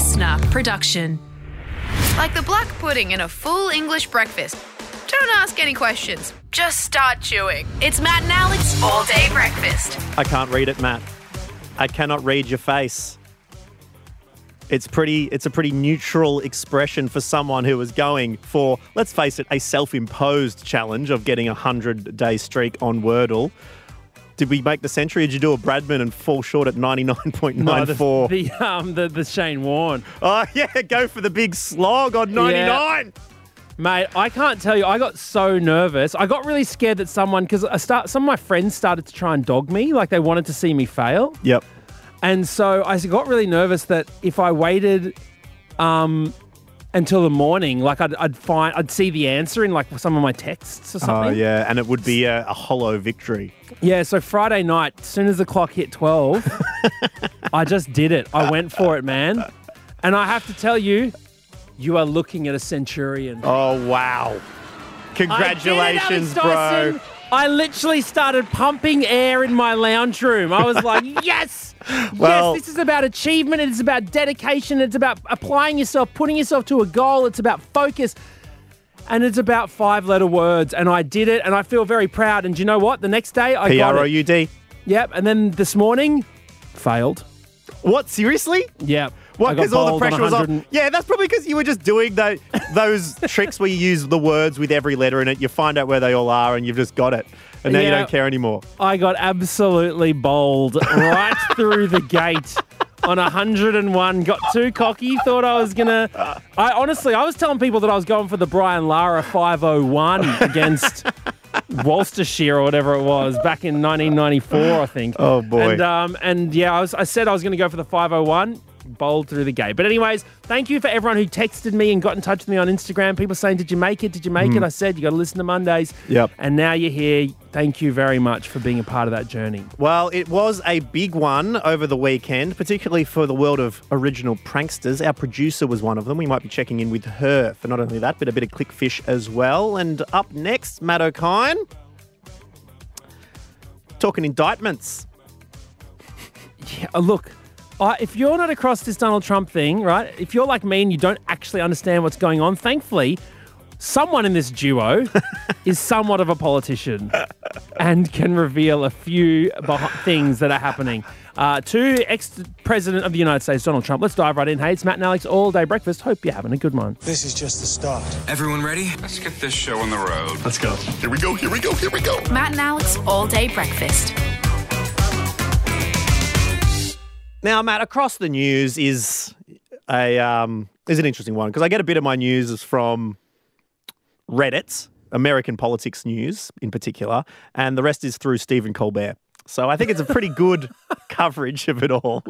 LiSTNR production. Like the black pudding in a full English breakfast. Don't ask any questions. Just start chewing. It's Matt and Alex all day breakfast. I can't read it, Matt. I cannot read your face. It's pretty it's a pretty neutral expression for someone who was going for, let's face it, a self-imposed challenge of getting a 100-day streak on Wordle. Did we make the century? Did you do a Bradman and fall short at 99.94? the, the um the, the Shane Warne. oh, yeah, go for the big slog on 99. Mate, I can't tell you. I got so nervous. I got really scared that someone, because I start, some of my friends started to try and dog me, like they wanted to see me fail. Yep. And so I got really nervous that if I waited um, until the morning, like I'd, I'd find, I'd see the answer in like some of my texts or something. Oh, something. yeah, and it would be a, a hollow victory. Yeah, so Friday night, as soon as the clock hit 12, I just did it. I went for it, man. And I have to tell you, you are looking at a centurion. Oh, wow. Congratulations, I did it, Alex bro. I literally started pumping air in my lounge room. I was like, yes, Well- yes, this is about achievement. It's about dedication. It's about applying yourself, putting yourself to a goal. It's about focus. And it's about five letter words. And I did it. And I feel very proud. And do you know what? The next day, I P got R O. U D. Yep. And then this morning, failed. What, seriously? Yep. What? Because all the pressure was on. 100 Yeah, that's probably because you were just doing the, those tricks where you use the words with every letter in it. You find out where they all are, and you've just got it. And now you Yeah. don't care anymore. I got absolutely bowled right through the gate on 101. Got too cocky, thought I was going to. I honestly, I was telling people that I was going for the Brian Lara 501 against Worcestershire or whatever it was back in 1994, I think. Oh, boy. And, um, and yeah, I, was, I said I was going to go for the 501. Bowled through the gate. But, anyways, thank you for everyone who texted me and got in touch with me on Instagram. People saying, Did you make it? Did you make it? Mm. I said, You got to listen to Mondays. Yep. And now you're here. Thank you very much for being a part of that journey. Well, it was a big one over the weekend, particularly for the world of original pranksters. Our producer was one of them. We might be checking in with her for not only that, but a bit of clickfish as well. And up next, Matt Okine. Talking indictments. Yeah, look, uh, if you're not across this Donald Trump thing, right? If you're like me and you don't actually understand what's going on, thankfully, someone in this duo is somewhat of a politician and can reveal a few beh- things that are happening. Uh, to ex-president of the United States, Donald Trump. Let's dive right in. Hey, it's Matt and Alex all day breakfast. Hope you're having a good one. This is just the start. Everyone ready? Let's get this show on the road. Let's go. Here we go. Here we go. Here we go. Matt and Alex all day breakfast. Now, Matt, across the news is a um, is an interesting one because I get a bit of my news from Reddit, American politics news in particular, and the rest is through Stephen Colbert. So I think it's a pretty good coverage of it all.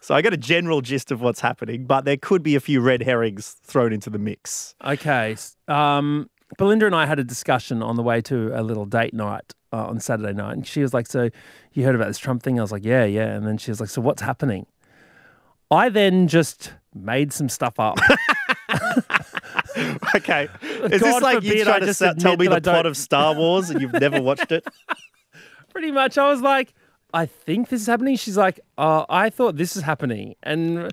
So I get a general gist of what's happening, but there could be a few red herrings thrown into the mix. Okay. Um, Belinda and I had a discussion on the way to a little date night uh, on Saturday night. And she was like, So you heard about this Trump thing? I was like, Yeah, yeah. And then she was like, So what's happening? I then just made some stuff up. Okay, is this God like you trying I to sa- tell me the plot of Star Wars and you've never watched it? Pretty much. I was like, I think this is happening. She's like, uh, I thought this is happening. And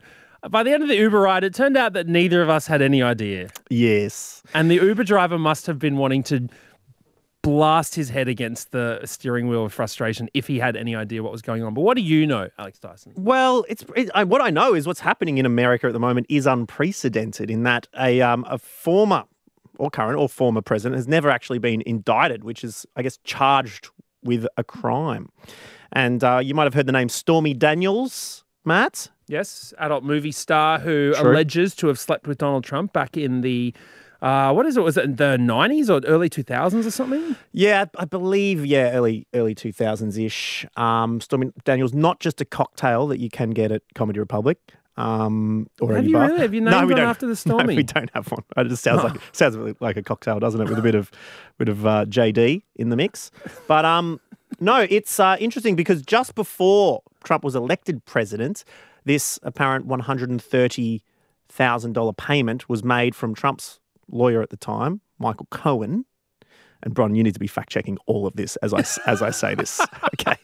by the end of the Uber ride, it turned out that neither of us had any idea. Yes. And the Uber driver must have been wanting to blast his head against the steering wheel of frustration if he had any idea what was going on. But what do you know, Alex Dyson? Well, it's it, I, what I know is what's happening in America at the moment is unprecedented in that a um, a former or current or former president has never actually been indicted, which is I guess charged with a crime. And uh, you might have heard the name Stormy Daniels, Matt. Yes, adult movie star who True. alleges to have slept with Donald Trump back in the, uh, what is it? Was it in the 90s or early 2000s or something? Yeah, I believe yeah, early early two thousands ish. Um, Stormy Daniels, not just a cocktail that you can get at Comedy Republic. Um, or Have any you bar. really? Have you no, named we one don't. after the No, Stormy? we don't have one. It just sounds like sounds really like a cocktail, doesn't it? With a bit of bit of uh, JD in the mix. But um, no, it's uh, interesting because just before Trump was elected president, this apparent one hundred and thirty thousand dollar payment was made from Trump's lawyer at the time, Michael Cohen. And Bron, you need to be fact checking all of this as I as I say this. Okay.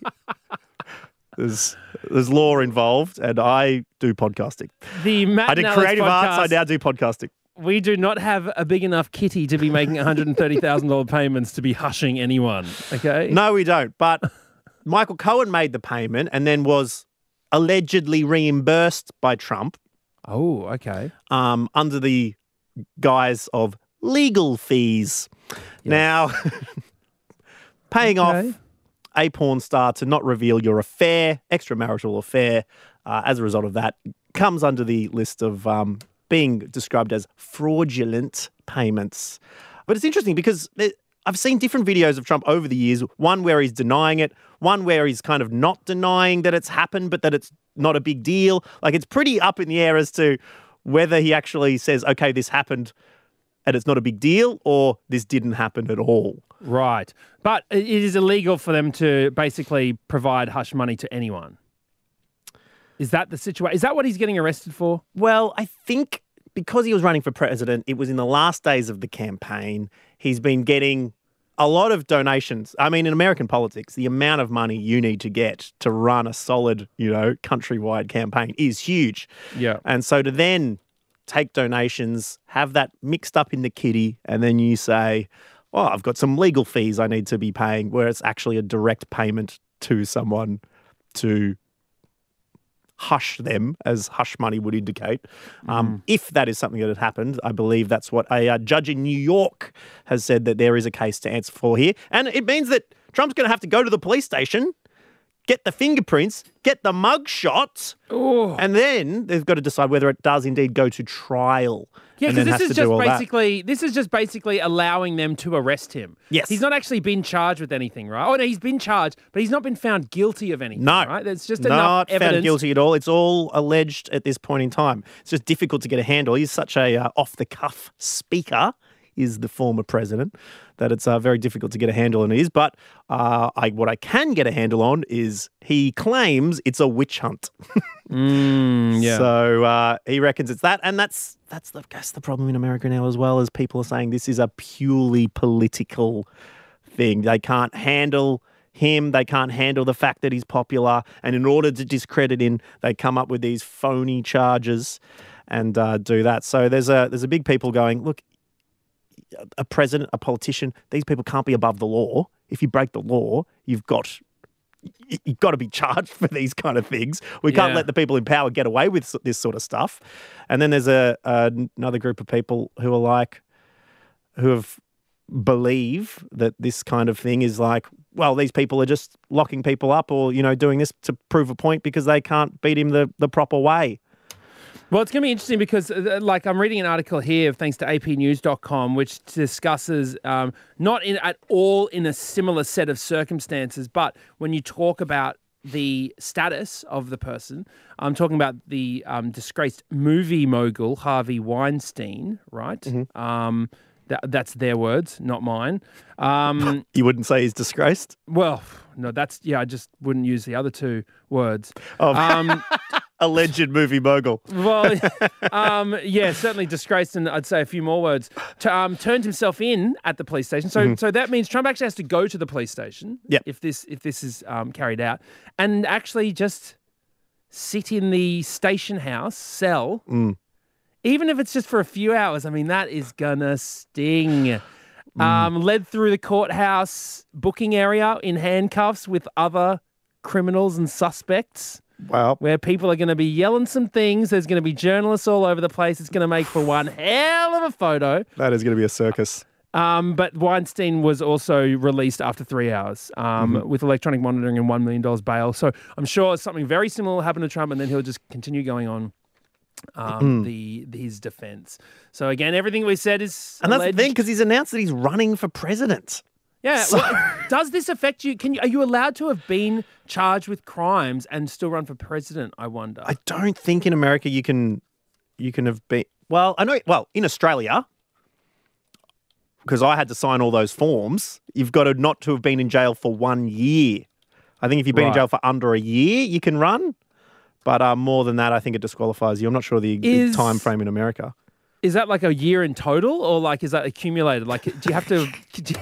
there's there's law involved, and I do podcasting. The Matt I did creative arts. I now do podcasting. We do not have a big enough kitty to be making $130,000 payments to be hushing anyone. Okay. No, we don't. But Michael Cohen made the payment and then was allegedly reimbursed by Trump Oh, okay. um, under the guise of legal fees. Now, paying Okay. off a porn star to not reveal your affair, extramarital affair, uh, as a result of that, comes under the list of um, being described as fraudulent payments. But it's interesting because it, I've seen different videos of Trump over the years. One where he's denying it, one where he's kind of not denying that it's happened, but that it's not a big deal. Like it's pretty up in the air as to whether he actually says, okay, this happened and it's not a big deal, or this didn't happen at all. Right. But it is illegal for them to basically provide hush money to anyone. Is that the situation? Is that what he's getting arrested for? Well, I think because he was running for president, it was in the last days of the campaign. He's been getting a lot of donations. I mean, in American politics, the amount of money you need to get to run a solid, you know, countrywide campaign is huge. Yeah. And so to then take donations, have that mixed up in the kitty, and then you say, oh, I've got some legal fees I need to be paying, where it's actually a direct payment to someone to hush them, as hush money would indicate. Um, If that is something that had happened, I believe that's what a uh, judge in New York has said that there is a case to answer for here. And it means that Trump's going to have to go to the police station, get the fingerprints, get the mug shots, and then they've got to decide whether it does indeed go to trial. Yeah, because this is just all that. basically this is just basically allowing them to arrest him. Yes. he's not actually been charged with anything, right? Oh no, he's been charged, but he's not been found guilty of anything. No, right? There's just not enough evidence. found guilty at all. It's all alleged at this point in time. It's just difficult to get a handle. He's such a uh, off the cuff speaker. Is the former president that it's uh, very difficult to get a handle on? It is, but uh, I what I can get a handle on is he claims it's a witch hunt. Mm, yeah. So uh, he reckons it's that, and that's that's the guess the problem in America now as well. As people are saying, this is a purely political thing. They can't handle him. They can't handle the fact that he's popular, and in order to discredit him, they come up with these phony charges and uh, do that. So there's a there's a big people going look. A president, a politician, these people can't be above the law. If you break the law, you've got you've got to be charged for these kind of things. We can't Yeah. let the people in power get away with this sort of stuff. And then there's a, another group of people who are like, who have believe that this kind of thing is like, well, these people are just locking people up or you know doing this to prove a point because they can't beat him the the proper way. Well, it's going to be interesting because, uh, like, I'm reading an article here, thanks to APNews.com, which discusses um, not in at all in a similar set of circumstances, but when you talk about the status of the person, I'm talking about the um, disgraced movie mogul Harvey Weinstein, right? Um, that, that's their words, not mine. Um, You wouldn't say he's disgraced. well, no, that's yeah. I just wouldn't use the other two words. Oh. Alleged movie mogul. Well, um, yeah, certainly disgraced, and I'd say a few more words. T- um, turned himself in at the police station, so so that means Trump actually has to go to the police station. Yep. If this if this is um, carried out, and actually just sit in the station house cell, even if it's just for a few hours. I mean, that is gonna sting. Um, led through the courthouse booking area in handcuffs with other criminals and suspects Wow. where people are going to be yelling some things. There's going to be journalists all over the place. It's going to make for one hell of a photo. That is going to be a circus. Um, but Weinstein was also released after three hours um, with electronic monitoring and $1 million bail. So I'm sure something very similar will happen to Trump, and then he'll just continue going on. Um, the his defense. So again, everything we said is And that's the thing because he's announced that he's running for president. Yeah. well, does this affect you? Can you are you allowed to have been charged with crimes and still run for president? I wonder. I don't think in America you can you can have been well, I know well, in Australia because I had to sign all those forms, you've got to not to have been in jail for 1 year. I think if you've been in jail for under a year, you can run. But uh, more than that, I think it disqualifies you. I'm not sure the, the Is- time frame in America. Is that like a year in total, or like is that accumulated? Like, do you have to?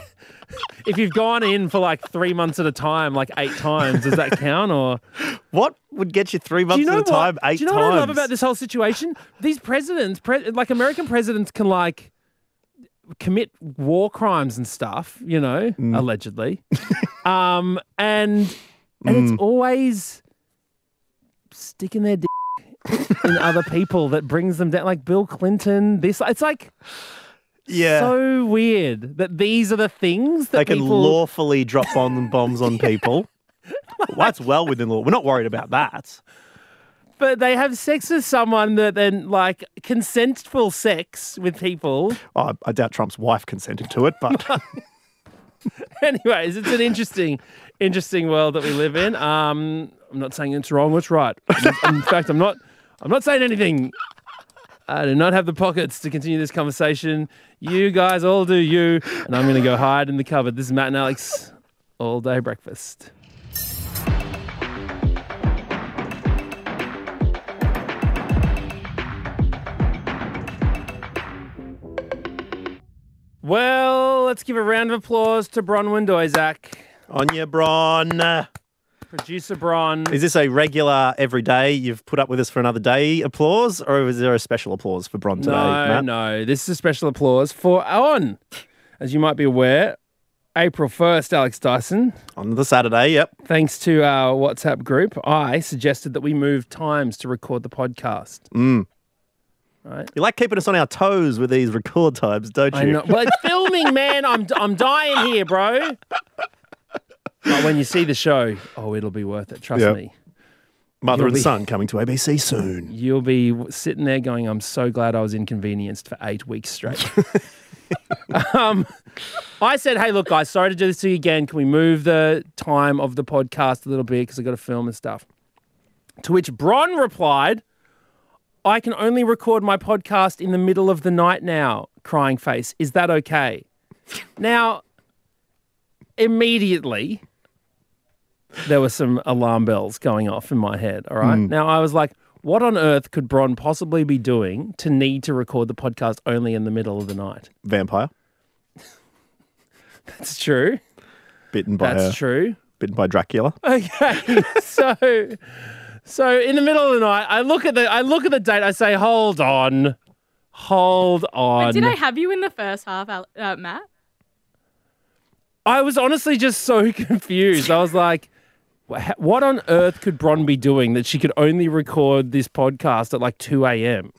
if you've gone in for like three months at a time, like eight times, does that count? Or What would get you three months you know at a time, eight Do you know times? what I love about this whole situation? These presidents, pre- like American presidents, can like commit war crimes and stuff. You know, Mm. allegedly, um, and and Mm. it's always sticking their dick in other people that brings them down. Like Bill Clinton. This it's like Yeah. so weird that these are the things that they can people. lawfully drop bomb bombs on people. Well, that's well within law. We're not worried about that. But they have sex with someone that then like consentful sex with people. Oh, I doubt Trump's wife consented to it, but Anyways, it's an interesting, interesting world that we live in. Um, I'm not saying it's wrong it's right. in fact, I'm not. I'm not saying anything. I do not have the pockets to continue this conversation. You guys all do you, and I'm going to go hide in the cupboard. This is Matt and Alex, all day breakfast. Well, let's give a round of applause to Bronwyn Doizak, on your Bron. Producer Bron. Is this a regular every day you've put up with us for another day applause, or is there a special applause for Bron today, No, Matt? no. This is a special applause for on. As you might be aware, April 1st, Alex Dyson, On the Saturday, yep. thanks to our WhatsApp group, I suggested that we move times to record the podcast. Mm. You like keeping us on our toes with these record times, don't you? Well, it's filming, man. I'm, I'm dying here, bro. But when you see the show, oh, it'll be worth it. Trust Yeah. me. Mother You'll and be- son coming to ABC soon. You'll be sitting there going, I'm so glad I was inconvenienced for eight weeks straight. um, I said, hey, look, guys, sorry to do this to you again. Can we move the time of the podcast a little bit because I've got to film and stuff? To which Bron replied, I can only record my podcast in the middle of the night now, crying face. Is that okay? Now, immediately, there were some alarm bells going off in my head. All right. Now I was like, what on earth could Bron possibly be doing to need to record the podcast only in the middle of the night? Vampire, That's true. bitten by That's a, true. bitten by Dracula. Okay. so so in the middle of the night, I look at the I look at the date, I say, hold on. Hold on. Did I have you in the first half, uh, Matt? I was honestly just so confused. I was like, "Wha- what on earth could Bron be doing that she could only record this podcast at like 2 a.m.?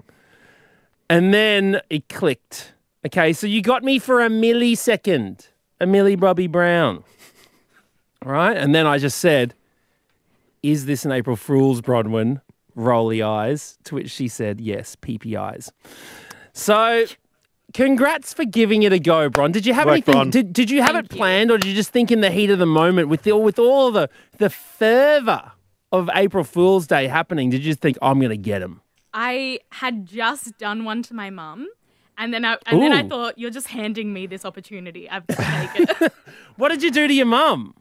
And then it clicked. Okay, so you got me for a millisecond, a Millie Bobby Brown. All right. And then I just said, Is this an April Fool's, Bronwyn? Rolly eyes. To which she said, Yes, peepee eyes. So congrats for giving it a go, Bron. Did you have Work, anything? Bron. Did, did you have Thank it you. planned or did you just think in the heat of the moment with the, with all the, the fervor of April Fool's Day happening? Did you just think, I'm going to get him? I had just done one to my mum, and then I and then I thought you're just handing me this opportunity. I've got to take it. What did you do to your mum?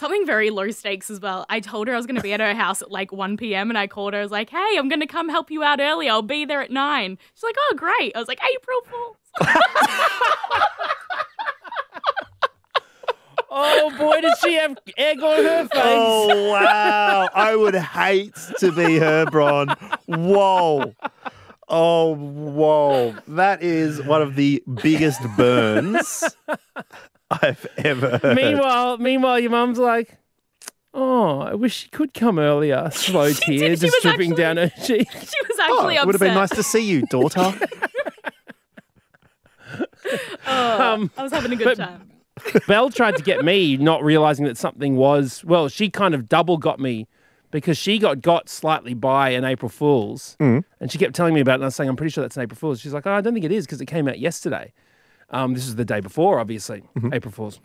Something very low stakes as well. I told her I was going to be at her house at like 1 p.m. and I called her. I was like, "Hey, I'm going to come help you out early. I'll be there at 9." She's like, "Oh, great." I was like, "April Fool." Oh boy, did she have egg on her face. Oh wow! I would hate to be her, Bron. Whoa! Oh whoa! That is one of the biggest burns I've ever heard. Meanwhile, meanwhile, your mum's like, "Oh, I wish she could come earlier." Slow tear did. She just was dripping down her cheek. She was Oh, actually it would have been nice to see you, daughter. um I was having a good but- time. Belle tried to get me, not realizing that something was. Well, she kind of double got me because she got got slightly by an April Fool's, and she kept telling me about it. And I was saying, "I'm pretty sure that's an April Fool's." She's like, "Oh, I don't think it is because it came out yesterday." Um, this is the day before, obviously, April Fool's.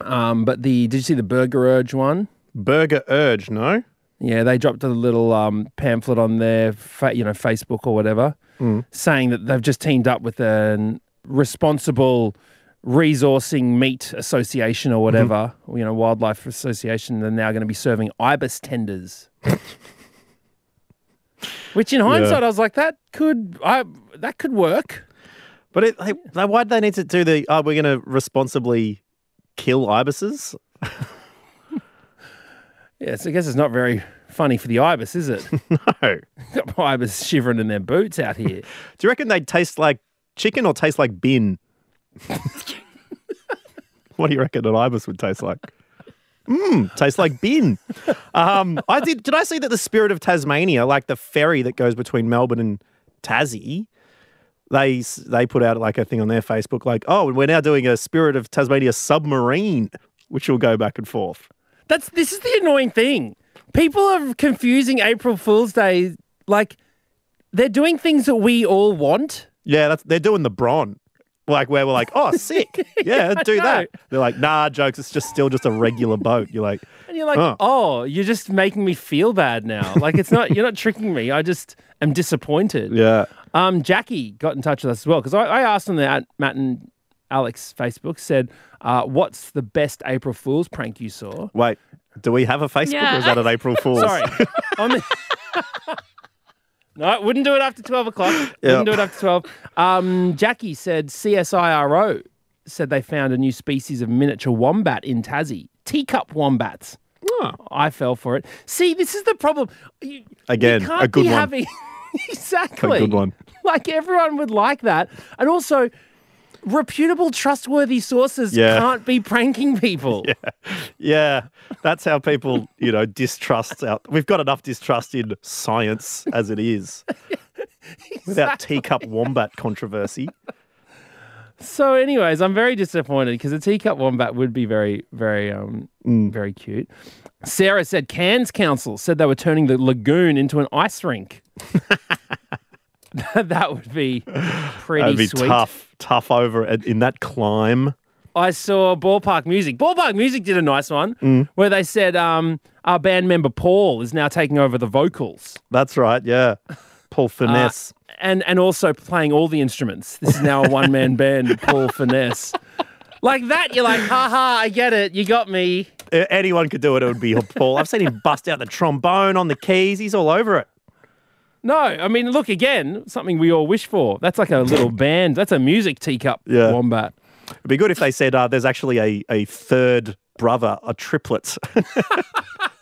Um, but the did you see the Burger Urge one? Burger Urge, no? Yeah, they dropped a little um, pamphlet on their, fa- you know, Facebook or whatever, saying that they've just teamed up with a responsible resourcing meat association or whatever, you know, wildlife association. They're now going to be serving ibis tenders. Which, in hindsight, I was like, that could, I that could work. But it, like, why do they need to do the? Oh, we're going to responsibly kill ibises? Yes, I guess it's not very funny for the ibis, is it? No. Got ibis shivering in their boots out here. Do you reckon they'd taste like chicken or taste like bin? what do you reckon an ibis would taste like? Mmm, tastes like bin. Um, I did. Did I see that the Spirit of Tasmania, like the ferry that goes between Melbourne and Tassie, they they put out like a thing on their Facebook, like, oh, we're now doing a Spirit of Tasmania submarine, which will go back and forth. That's this is the annoying thing. People are confusing April Fool's Day like they're doing things that we all want. Yeah, that's, they're doing the Bron. Like where we're like, oh, sick. Yeah, do that. They're like, nah, jokes. It's just still just a regular boat. You're like, And you're like, Huh. "Oh, you're just making me feel bad now." Like it's not you're not tricking me. I just am disappointed. yeah. Um, Jackie got in touch with us as well because I, I asked on the at Matt and Alex Facebook said, uh, "What's the best April Fool's prank you saw?" Wait, do we have a Facebook Yeah. or is that an April Fool's? Sorry, I mean, no, wouldn't do it after twelve o'clock. Wouldn't do it after twelve. Um, Jackie said CSIRO said they found a new species of miniature wombat in Tassie, teacup wombats. Oh. I fell for it. See, this is the problem. You, Again, you can't a good be one. having exactly A good one. Like everyone would like that, and also reputable, trustworthy sources Yeah. can't be pranking people. Yeah, that's how people, you know, distrust out. We've got enough distrust in science as it is. Without teacup wombat controversy. So, anyways, I'm very disappointed because a teacup wombat would be very, very, um, Mm. very cute. Sarah said Cairns Council said they were turning the lagoon into an ice rink. that would be pretty That'd be sweet. tough, tough over in that climb. I saw Ball Park Music. Ball Park Music did a nice one Mm. where they said um, our band member Paul is now taking over the vocals. That's right, yeah. Paul Furness. and and also playing all the instruments. This is now a one man band, Paul Furness. Like that, you're like, ha ha, I get it, you got me. Anyone could do it, it would be Paul. I've seen him bust out the trombone on the keys. He's all over it. No, I mean, look again, something we all wish for. That's like a little band. That's a music teacup Yeah. wombat. It'd be good if they said uh, there's actually a, a third brother, a triplet,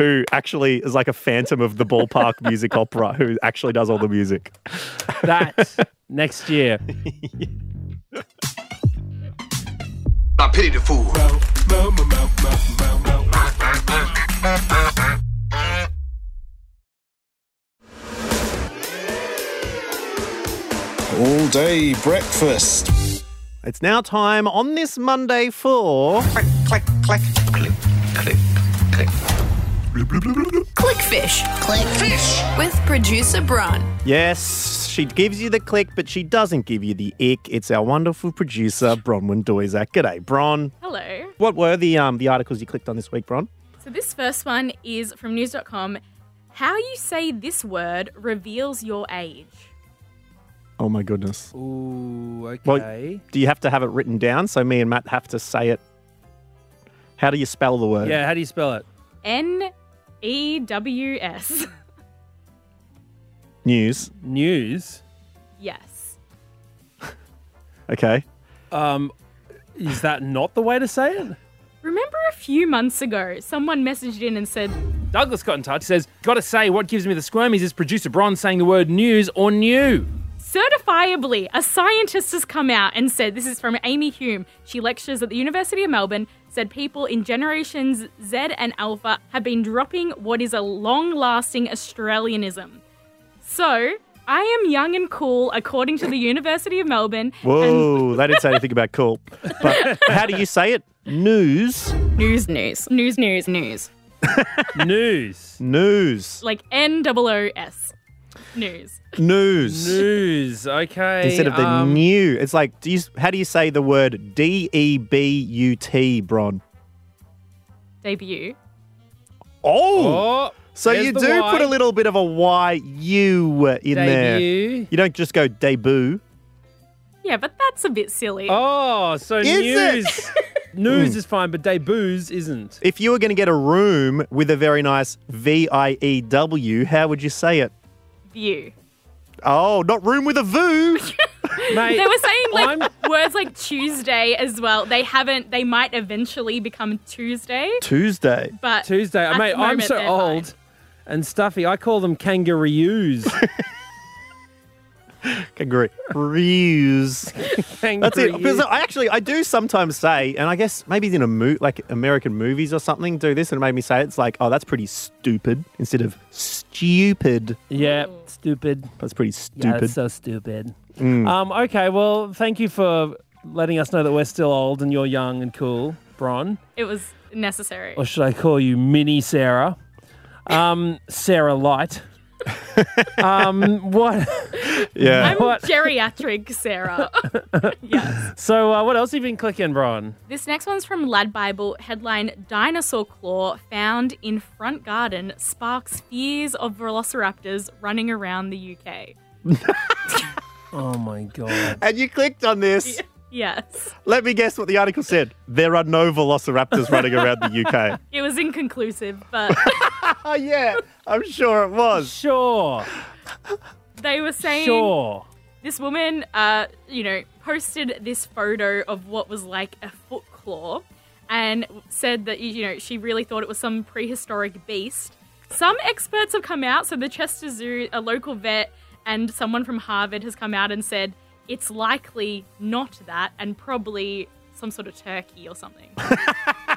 who actually is like a phantom of the ballpark music opera who actually does all the music. That next year. I pity the fool. All day breakfast. It's now time on this Monday for. Click, click, click, click, click, click. Clickfish. Clickfish. With producer Bron. Yes, she gives you the click, but she doesn't give you the ick. It's our wonderful producer, Bronwyn Doizak. G'day, Bron. Hello. What were the um the articles you clicked on this week, Bron? So this first one is from news.com. How you say this word reveals your age. Oh my goodness. Ooh, okay. Well, do you have to have it written down so me and Matt have to say it? How do you spell the word? yeah, how do you spell it? N E W S. News. News. Yes. Okay. Um, is that not the way to say it? Remember a few months ago, someone messaged in and said, Douglas got in touch. Says, "Got to say, what gives me the squirmies is producer Bron saying the word news or new." Certifiably, a scientist has come out and said, this is from Amy Hume. She lectures at the University of Melbourne, said people in generations Z and Alpha have been dropping what is a long lasting Australianism. So, I am young and cool, according to the University of Melbourne. And Whoa, they didn't say anything about cool. But how do you say it? News. news, news, news, news, news. news. News. Like N O O S. News. News. News. Okay. Instead of the um, new. It's like, do you, how do you say the word D E B U T, Bron? Debut. Oh! Oh, so you do Y. put a little bit of a Y U in there. You don't just go debut. Yeah, but that's a bit silly. Oh, so Is it? news. news is fine, but debuts isn't. If you were going to get a room with a very nice V I E W, how would you say it? View. Oh, not room with a voo. Mate, They were saying like I'm- words like Tuesday as well. They haven't. They might eventually become Tuesday, Tuesday. but Tuesday. at Mate, I'm so old fine. and stuffy. I call them kangaroos. Kangaroo. Reuse. That's it. Because I actually I do sometimes say, and I guess maybe in a mo- like American movies or something do this, and it made me say it's like, oh, that's pretty stupid instead of stupid. Yeah, stupid. That's pretty Yeah, stupid. that's so stupid. Um, okay, well, thank you for letting us know that we're still old and you're young and cool, Bron. It was necessary. Or should I call you Mini Sarah? Um, Sarah Light. um, what? yeah. I'm what- geriatric Sarah. yes. So, uh, what else have you been clicking, Bron? This next one's from Lad Bible. Headline Dinosaur Claw found in front garden sparks fears of velociraptors running around the UK. Oh my god. And you clicked on this. Yes. Let me guess what the article said. There are no velociraptors running around the UK. It was inconclusive, but yeah, I'm sure it was. Sure, they were saying sure. this woman, uh, you know, posted this photo of what was like a foot claw and said that, you know, she really thought it was some prehistoric beast. Some experts have come out, so the Chester Zoo, a local vet, and someone from Harvard has come out and said it's likely not that and probably some sort of turkey or something.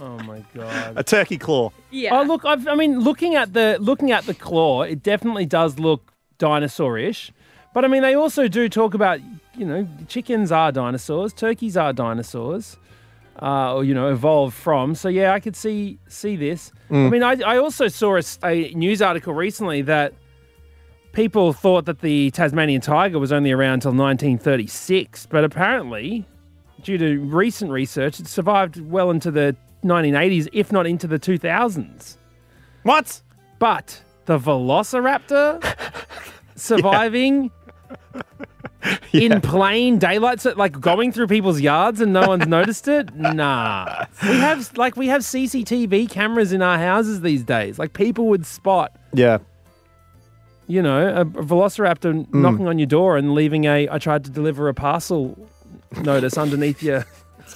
Oh my god. A turkey claw. Yeah. Oh look, I've, I mean, looking at the looking at the claw, it definitely does look dinosaurish. But I mean, they also do talk about you know chickens are dinosaurs, turkeys are dinosaurs, uh, or you know evolved from. So yeah, I could see see this. I mean, I, I also saw a news article recently that people thought that the Tasmanian tiger was only around until 1936, but apparently, due to recent research, it survived well into the 1980s, if not into the 2000s. What? But the Velociraptor surviving in plain daylight, so like going through people's yards and no one's noticed it. Nah, we have like we have CCTV cameras in our houses these days. Like people would spot, Yeah. you know, a, a Velociraptor mm. knocking on your door and leaving a "I tried to deliver a parcel" notice underneath your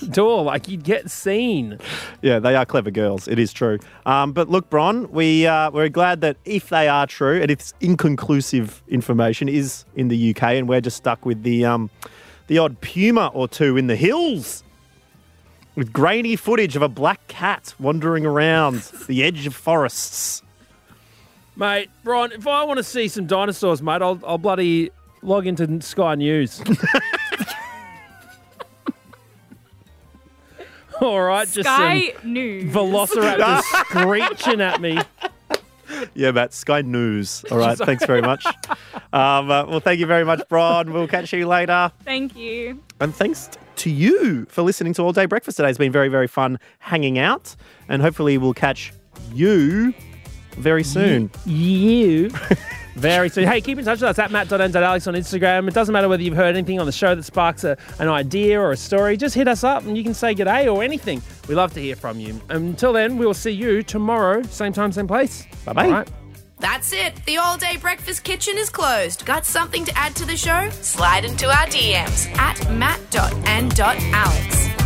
door. Like you'd get seen. Yeah, they are clever girls. It is true. Um, but look, Bron, we uh, we're glad that if they are true and if it's inconclusive information is in the UK, and we're just stuck with the um, the odd puma or two in the hills with grainy footage of a black cat wandering around the edge of forests. Mate, Ron, if I want to see some dinosaurs, mate, I'll, I'll bloody log into Sky News. All right, just Sky some News. velociraptors screeching at me. Yeah, Matt, Sky News. All right, thanks very much. Um, uh, well, thank you very much, Bron. We'll catch you later. Thank you. And thanks to you for listening to All Day Breakfast today. It's been very, very fun hanging out. And hopefully, we'll catch you very soon. You. Very soon. Hey, keep in touch with us at matt.n.alex on Instagram. It doesn't matter whether you've heard anything on the show that sparks a, an idea or a story. Just hit us up and you can say g'day or anything. We love to hear from you. Until then, we'll see you tomorrow, same time, same place. Bye bye. All right. That's it. The all day breakfast kitchen is closed. Got something to add to the show? Slide into our DMs at matt.and.alex.